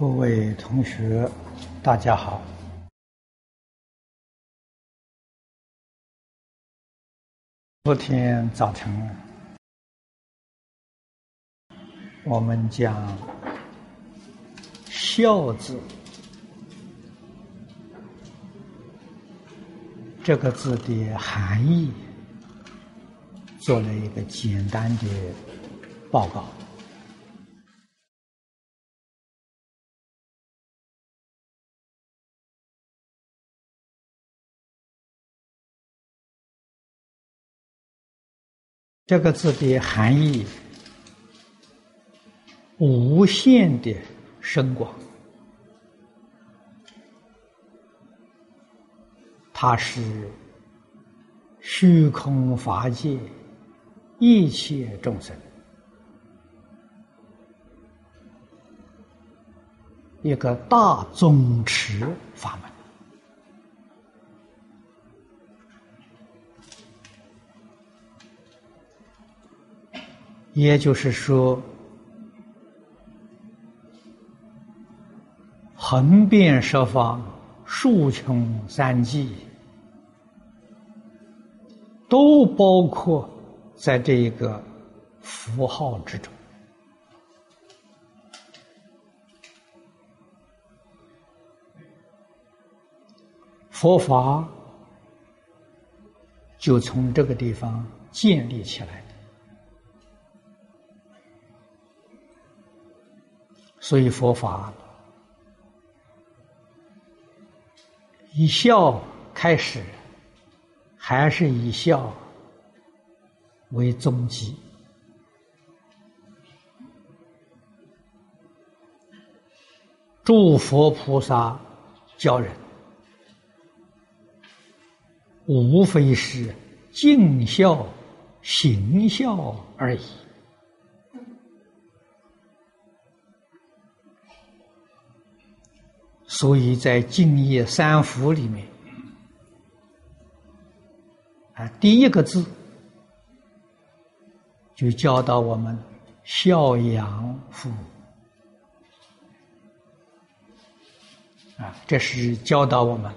各位同学，大家好。昨天早晨，我们讲“孝”字这个字的含义，做了一个简单的报告。这个字的含义，无限的深广，它是虚空法界一切众生一个大宗持法门。也就是说，横遍十方、竖穷三际，都包括在这一个符号之中。佛法就从这个地方建立起来。所以佛法以孝开始，还是以孝为终极。诸佛菩萨教人，无非是尽孝、行孝而已。所以在敬业三福里面，啊，第一个字就教导我们孝养父母，啊，这是教导我们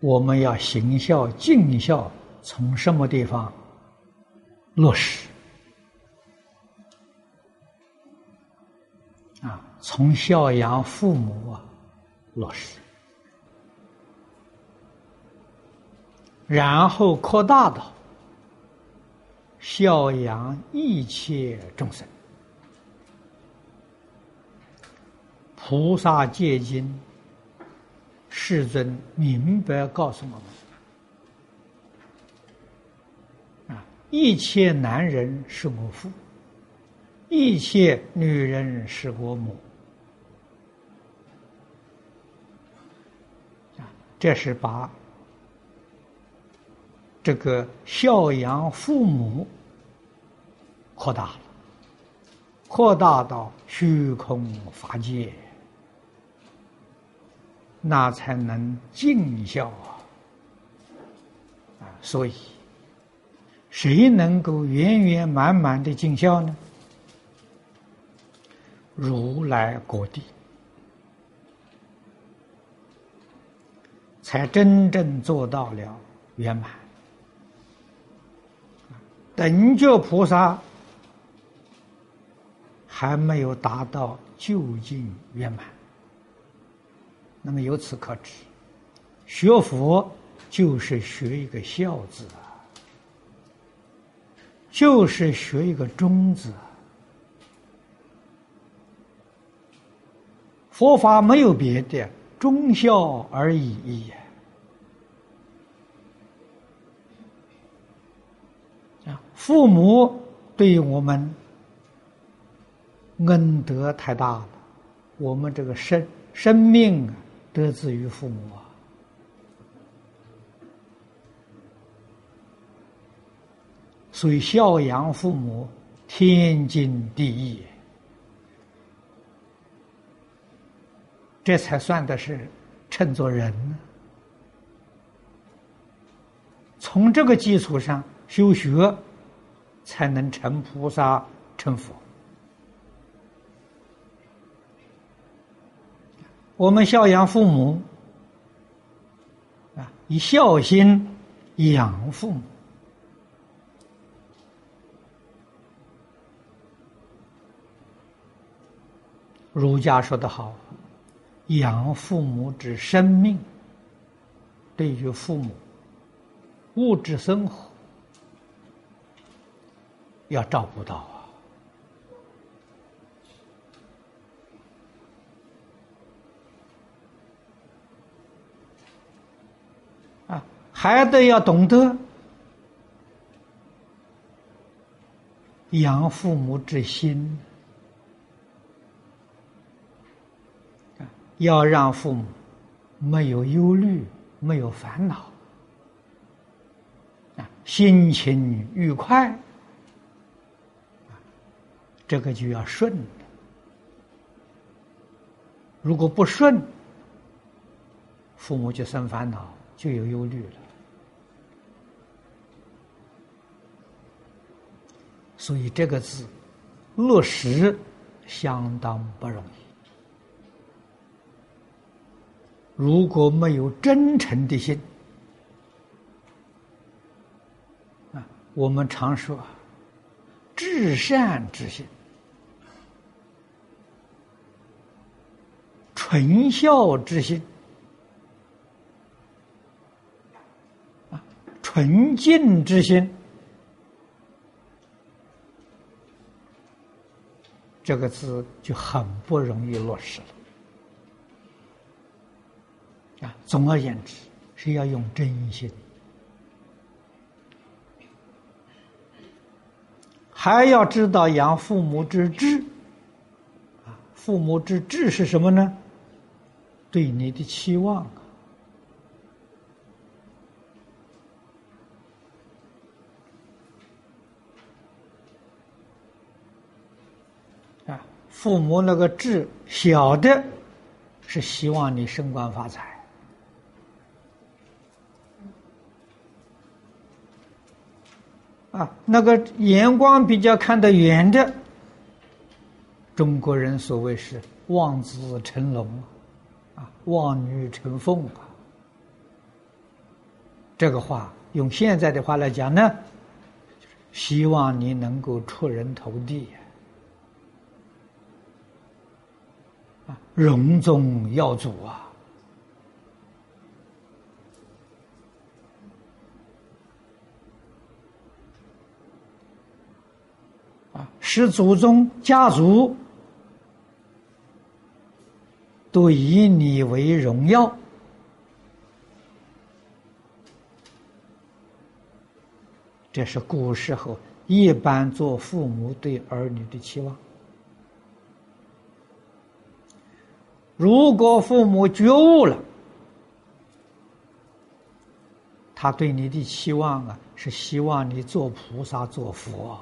我们要行孝尽孝，从什么地方落实？从孝养父母啊落实，然后扩大到孝养一切众生。菩萨戒经，世尊明白告诉我们：啊，一切男人是我父，一切女人是我母。这是把这个孝养父母扩大了，扩大到虚空法界，那才能尽孝啊！所以谁能够圆圆满满的尽孝呢？如来果地。才真正做到了圆满。等觉菩萨还没有达到究竟圆满。那么由此可知，学佛就是学一个孝字啊，就是学一个忠字。佛法没有别的，忠孝而已也。父母对我们恩德太大了，我们这个生生命啊，得自于父母啊，所以孝养父母天经地义，这才算的是称作人。从这个基础上修学。才能成菩萨成佛我们孝养父母，啊，以孝心养父母。儒家说得好，养父母之生命，对于父母物质生活要照顾到啊，啊，还得要懂得养父母之心。要让父母没有忧虑、没有烦恼，啊，心情愉快，这个就要顺。如果不顺，父母就生烦恼，就有忧虑了。所以这个字落实相当不容易。如果没有真诚的心，啊，我们常说至善之心、纯孝之心、啊，纯净之心，这个字就很不容易落实了。啊，总而言之，是要用真心，还要知道养父母之志。啊，父母之志是什么呢？对你的期望啊，父母那个志小的，是希望你升官发财。啊，那个眼光比较看得远的，中国人所谓是望子成龙，啊，望女成凤啊。这个话用现在的话来讲呢，希望你能够出人头地，啊，荣宗耀祖啊。使祖宗家族都以你为荣耀，这是古时候一般做父母对儿女的期望。如果父母觉悟了，他对你的期望啊，是希望你做菩萨、做佛。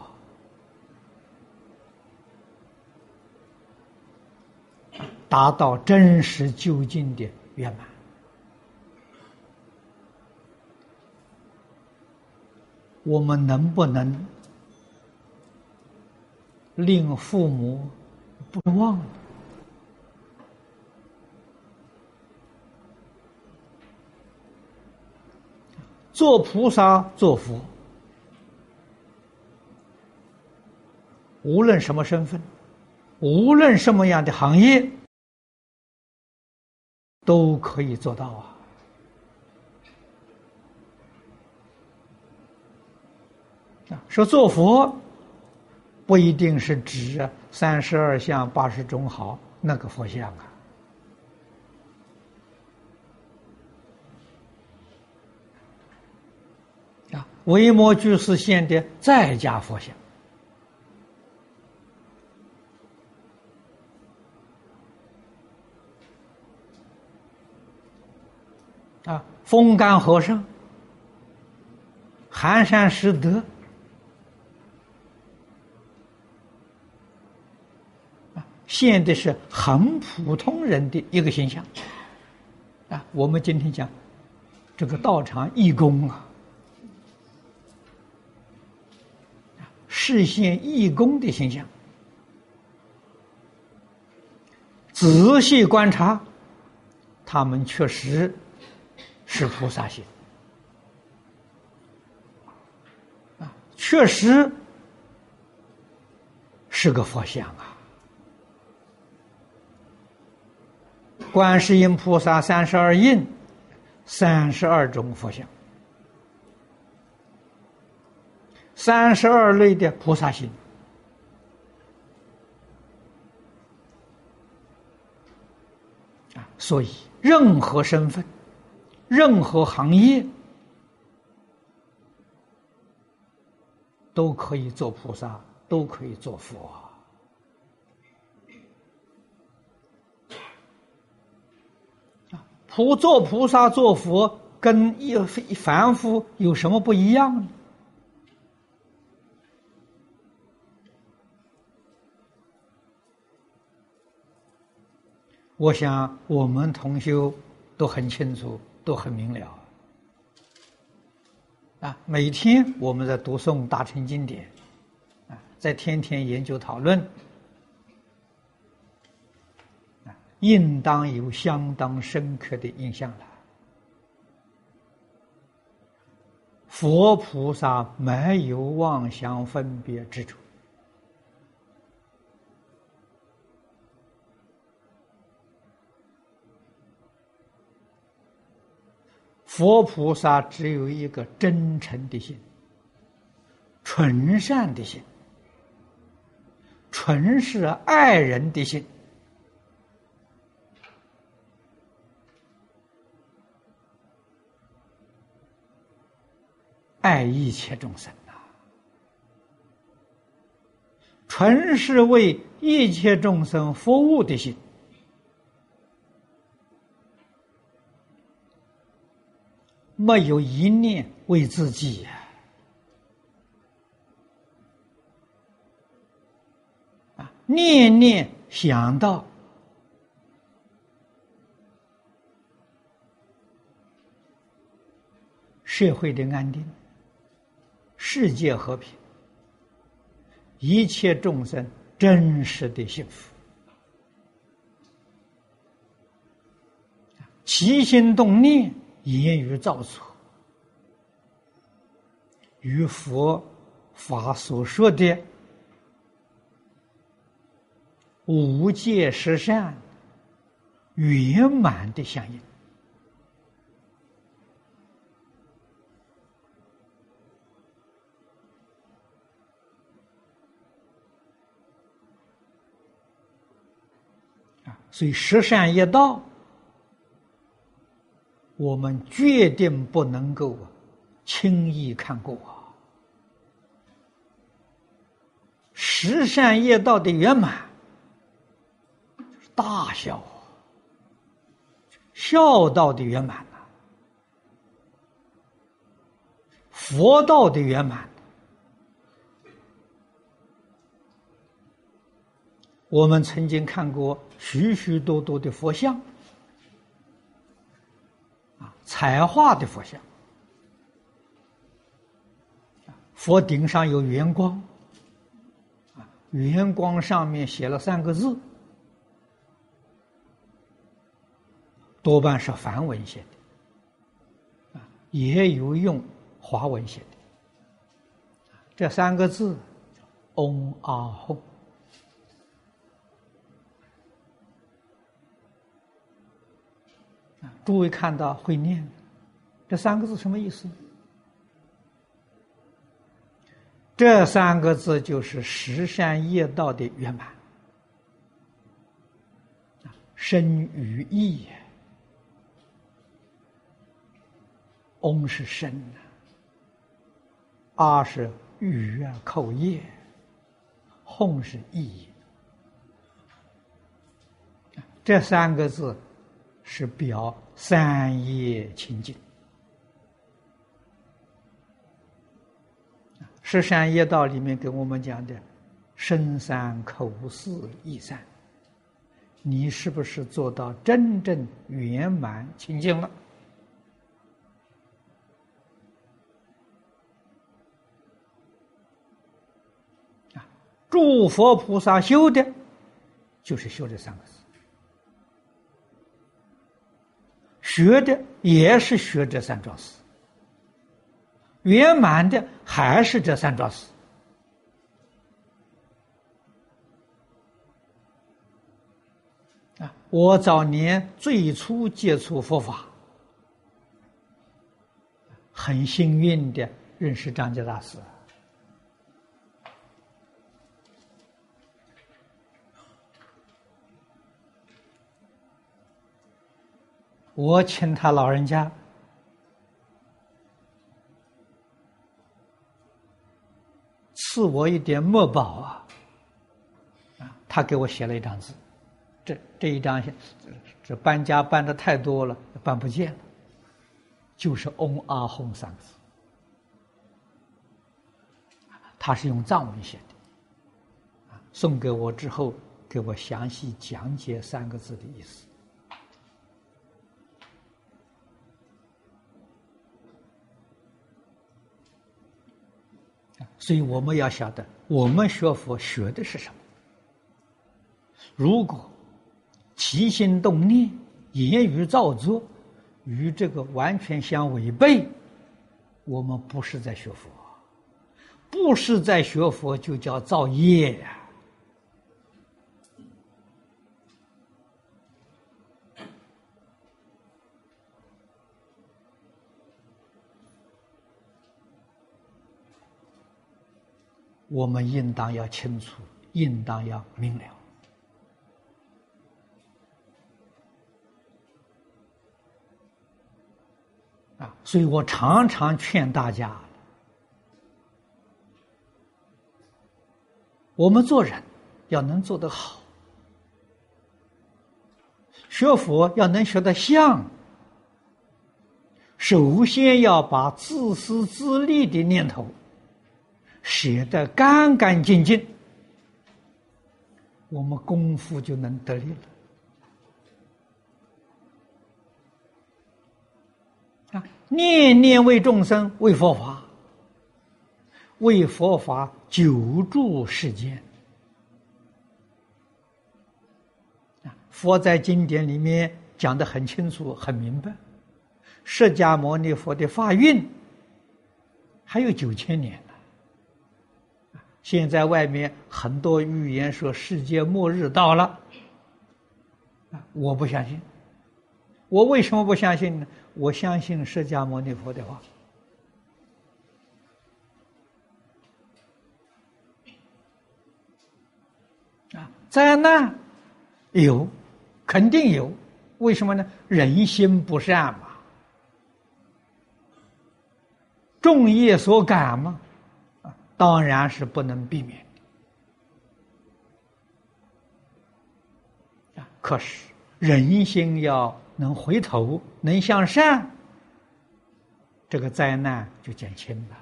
达到真实究竟的圆满，我们能不能令父母不忘？做菩萨、做佛，无论什么身份，无论什么样的行业。都可以做到啊！啊，说做佛不一定是指三十二相、八十种好那个佛像啊，啊，维摩居士现的在家佛像。啊，风干和尚、寒山拾得，啊，现的是很普通人的一个形象。啊，我们今天讲这个道场义工啊，实现义工的形象，仔细观察。他们确实是菩萨心啊，确实是个佛像啊。观世音菩萨三十二印，三十二种佛像，三十二类的菩萨心。所以，任何身份、任何行业，都可以做菩萨，都可以做佛。啊，普做菩萨、做佛，跟一凡夫有什么不一样呢？我想，我们同修都很清楚，都很明了。啊，每天我们在读诵大乘经典，啊，在天天研究讨论，啊，应当有相当深刻的印象了。佛菩萨没有妄想分别之处。佛菩萨只有一个真诚的心、纯善的心、纯是爱人的心，爱一切众生呐，纯是为一切众生服务的心。没有一念为自己呀！啊，念念想到社会的安定、世界和平、一切众生真实的幸福，起心动念。言语造作，与佛法所说的无界十善圆满的相应啊！所以十善业道。我们决定不能够轻易看过啊！十善业道的圆满，大孝，孝道的圆满呐，佛道的圆满。我们曾经看过许许多多的佛像。彩画的佛像，佛顶上有圆光，啊，圆光上面写了三个字，多半是梵文写的，啊，也有用华文写的，这三个字，嗡阿吽。啊诸位看到会念这三个字什么意思？这三个字就是十善业道的圆满生与义。嗡是生啊，阿是语啊口业，哄是义。这三个字。是表三业清净，十善业道里面给我们讲的身三、口四、意三，你是不是做到真正圆满清净了？啊，诸佛菩萨修的，就是修这三个字。学的也是学这三桩事，圆满的还是这三桩事。啊，我早年最初接触佛法，很幸运的认识张家大师。我请他老人家。赐我一点墨宝啊，啊，他给我写了一张字，这这一张这搬家搬的太多了，搬不见了，就是“嗡阿吽”三个字，他是用藏文写的，送给我之后，给我详细讲解三个字的意思。所以我们要晓得，我们学佛学的是什么？如果起心动念、言语造作与这个完全相违背，我们不是在学佛，不是在学佛，就叫造业呀。我们应当要清楚，应当要明了啊！所以我常常劝大家：我们做人要能做得好，学佛要能学得像，首先要把自私自利的念头。写得干干净净，我们功夫就能得力了。啊，念念为众生，为佛法，为佛法久住世间。啊，佛在经典里面讲的很清楚、很明白，释迦牟尼佛的法运还有九千年。现在外面很多预言说世界末日到了，我不相信。我为什么不相信呢？我相信释迦牟尼佛的话。啊，灾难有，肯定有。为什么呢？人心不善嘛，众业所感嘛。当然是不能避免啊！可是人心要能回头，能向善，这个灾难就减轻了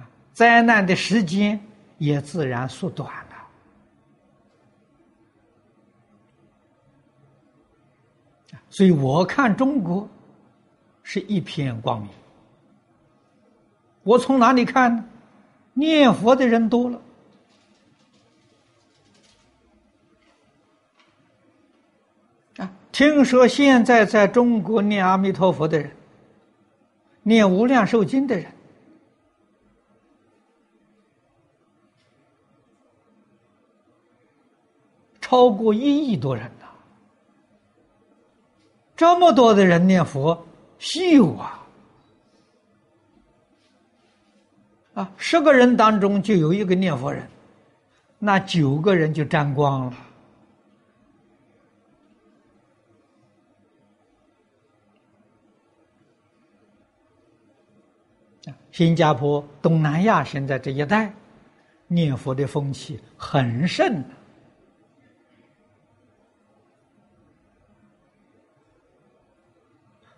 啊！灾难的时间也自然缩短了所以我看中国是一片光明。我从哪里看呢？念佛的人多了啊！听说现在在中国念阿弥陀佛的人，念无量寿经的人，超过一亿多人呐！这么多的人念佛，稀有啊！啊，十个人当中就有一个念佛人，那九个人就沾光了。新加坡、东南亚现在这一带念佛的风气很盛，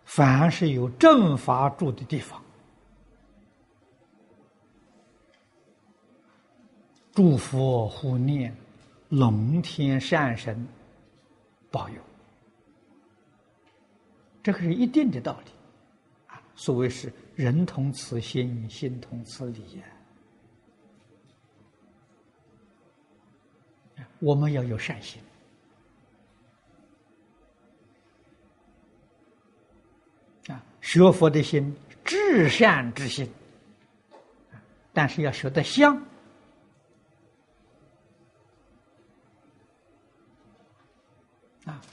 凡是有正法住的地方。祝福护念，龙天善神保佑，这个是一定的道理啊！所谓是人同此心，心同此理呀。我们要有善心啊，学佛的心，至善之心，但是要学得像。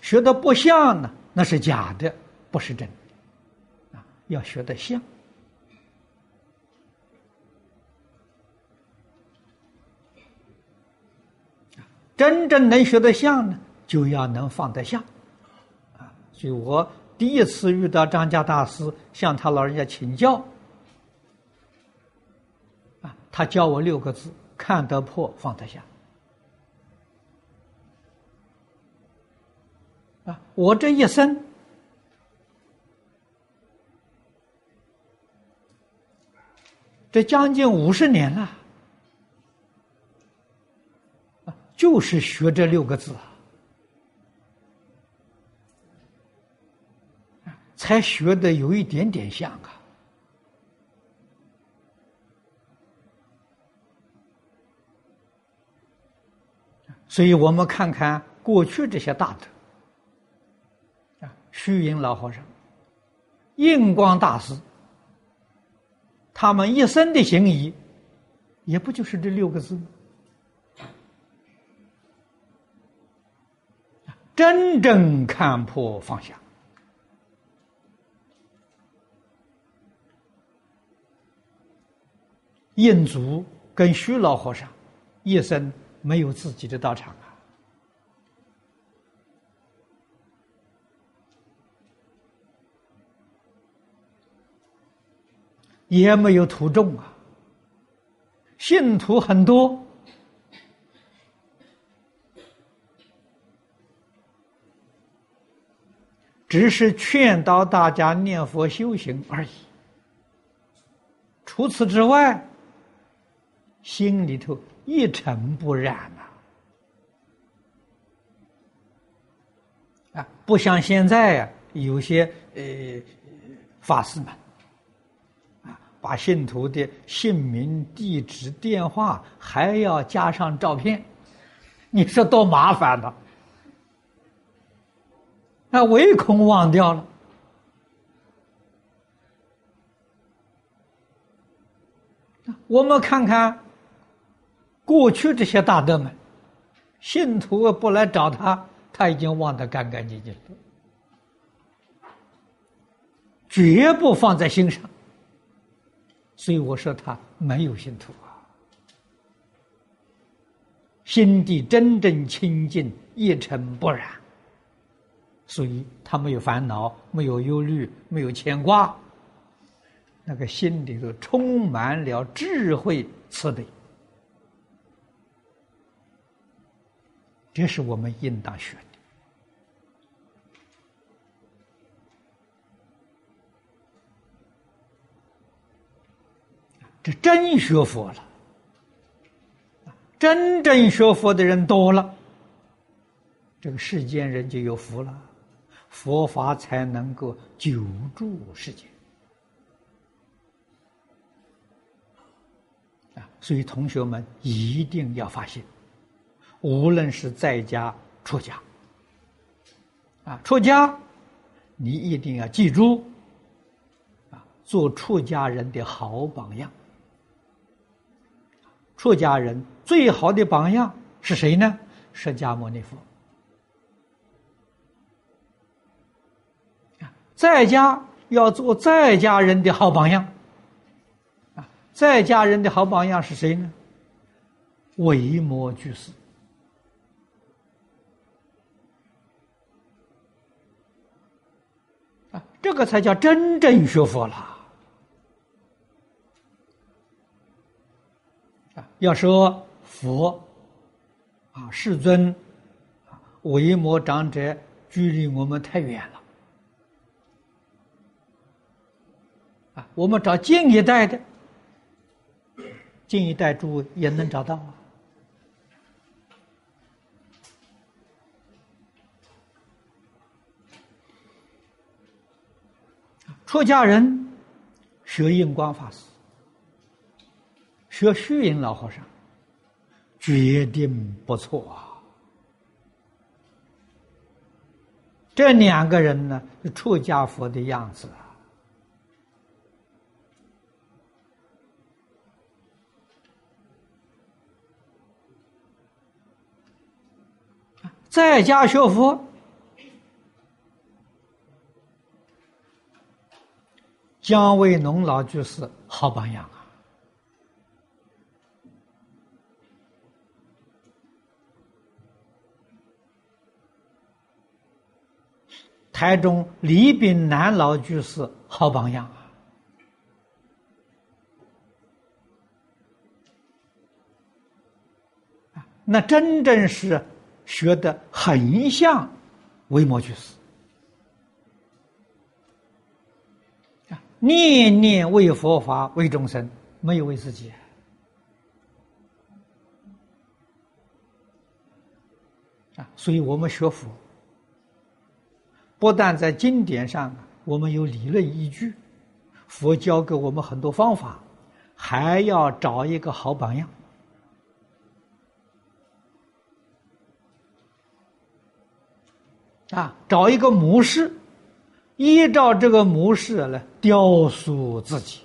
学的不像呢，那是假的，不是真的。啊，要学得像。真正能学得像呢，就要能放得下。啊，所以我第一次遇到张家大师，向他老人家请教。啊，他教我六个字：看得破，放得下。啊，我这一生，这将近五十年了，啊，就是学这六个字啊，才学的有一点点像啊。所以我们看看过去这些大德。虚云老和尚、印光大师，他们一生的行仪，也不就是这六个字吗？真正看破放下。印祖跟虚老和尚一生没有自己的道场。也没有徒众啊，信徒很多，只是劝导大家念佛修行而已。除此之外，心里头一尘不染呐。啊，不像现在呀，有些呃法师们。把信徒的姓名、地址、电话还要加上照片，你说多麻烦呢？那唯恐忘掉了。我们看看过去这些大德们，信徒不来找他，他已经忘得干干净净了，绝不放在心上。所以我说他没有信徒啊，心地真正清净，一尘不染，所以他没有烦恼，没有忧虑，没有牵挂，那个心里头充满了智慧慈悲，这是我们应当学的。这真学佛了，真正学佛的人多了，这个世间人就有福了，佛法才能够久住世间。啊，所以同学们一定要发心，无论是在家出家，啊，出家，你一定要记住，啊，做出家人的好榜样。出家人最好的榜样是谁呢？释迦牟尼佛。在家要做在家人的好榜样。啊，在家人的好榜样是谁呢？为摩居士。啊，这个才叫真正学佛了。要说佛啊，世尊啊，维摩长者距离我们太远了啊。我们找近一代的，近一代诸位也能找到啊。出家人学印光法师。学虚云老和尚，决定不错啊。这两个人呢，是出家佛的样子啊。在家学佛，姜维农老居士好榜样。台中李炳南老居士好榜样啊！那真正是学的很像维摩居士啊，念念为佛法为众生，没有为自己啊。所以我们学佛，不但在经典上我们有理论依据，佛教给我们很多方法，还要找一个好榜样。啊，找一个模式，依照这个模式来雕塑自己，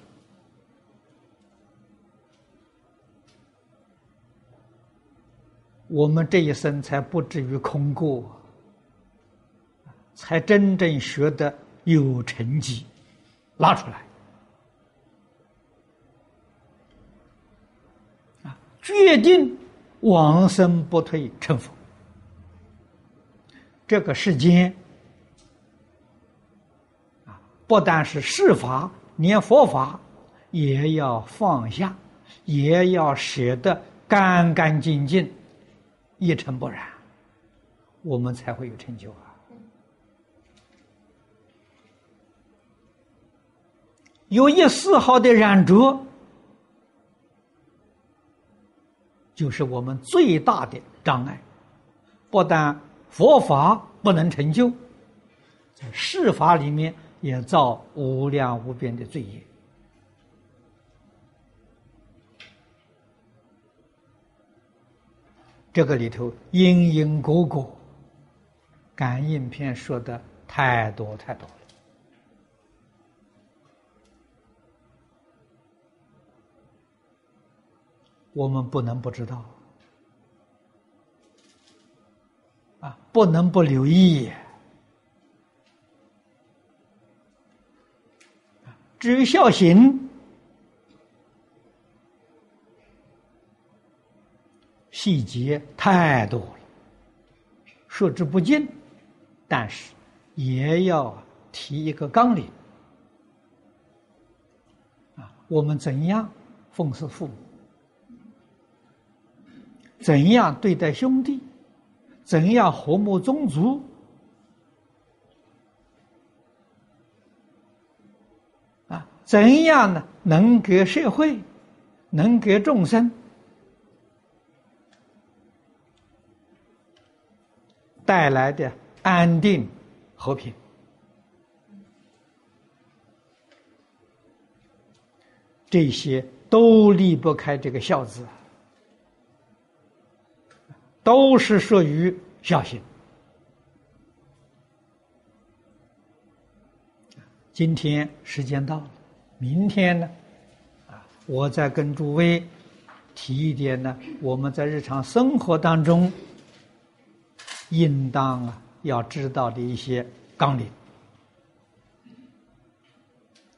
我们这一生才不至于空过，才真正学的有成绩，拉出来，啊，决定往生不退成佛。这个世间啊，不但是世法，连佛法也要放下，也要舍得干干净净，一尘不染，我们才会有成就啊！有一丝毫的染着，就是我们最大的障碍，不但。佛法不能成就，在世法里面也造无量无边的罪业。这个里头因因果果，感应篇说的太多太多了，我们不能不知道。啊，不能不留意。至于孝行，细节太多了，说之不尽。但是也要提一个纲领啊，我们怎样奉侍父母，怎样对待兄弟。怎样和睦宗族？啊，怎样呢？能给社会，能给众生带来的安定和平，这些都离不开这个“孝”字。都是属于孝心。今天时间到了，明天呢？啊，我再跟诸位提一点呢，我们在日常生活当中应当啊要知道的一些纲领。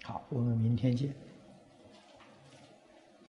好，我们明天见。